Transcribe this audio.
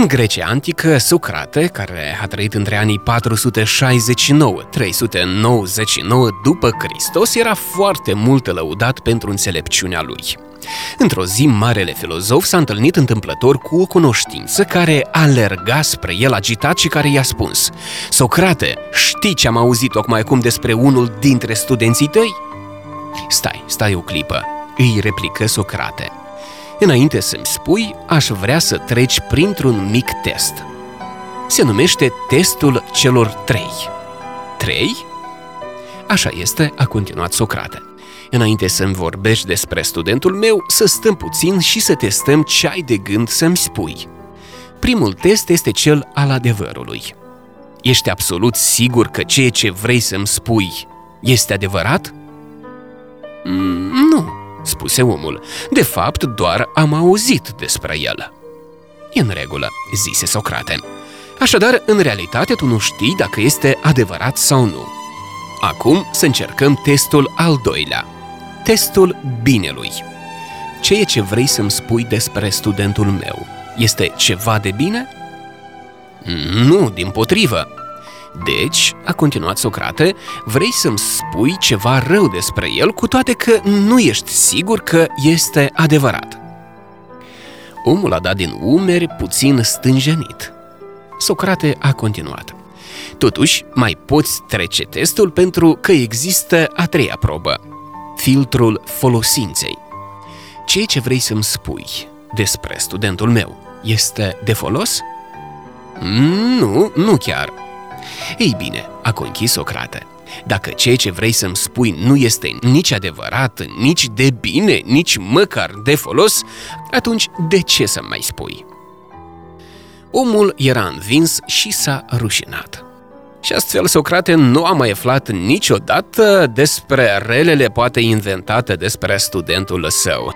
În Grecia antică, Socrate, care a trăit între anii 469-399 după Hristos, era foarte mult lăudat pentru înțelepciunea lui. Într-o zi, marele filozof s-a întâlnit întâmplător cu o cunoștință care alerga spre el agitat și care i-a spus Socrate, știi ce am auzit tocmai acum despre unul dintre studenții tăi? Stai, stai o clipă, îi replică Socrate. Înainte să-mi spui, aș vrea să treci printr-un mic test. Se numește testul celor trei. Trei? Așa este, a continuat Socrate. Înainte să-mi vorbești despre studentul meu, să stăm puțin și să testăm ce ai de gând să-mi spui. Primul test este cel al adevărului. Ești absolut sigur că ceea ce vrei să-mi spui este adevărat? Mm, nu, spuse omul. De fapt, doar am auzit despre el. E în regulă, zise Socrate. Așadar, în realitate, tu nu știi dacă este adevărat sau nu. Acum să încercăm testul al doilea. Testul binelui. Ceea ce vrei să-mi spui despre studentul meu este ceva de bine? Nu, din potrivă. Deci, a continuat Socrate, vrei să-mi spui ceva rău despre el, cu toate că nu ești sigur că este adevărat. Omul a dat din umeri puțin stânjenit. Socrate a continuat. Totuși, mai poți trece testul pentru că există a treia probă, filtrul folosinței. Ceea ce vrei să-mi spui despre studentul meu este de folos? Nu, nu chiar. Ei bine, a conchis Socrate. Dacă ceea ce vrei să-mi spui nu este nici adevărat, nici de bine, nici măcar de folos, atunci de ce să mai spui? Omul era învins și s-a rușinat. Și astfel Socrate nu a mai aflat niciodată despre relele poate inventate despre studentul său.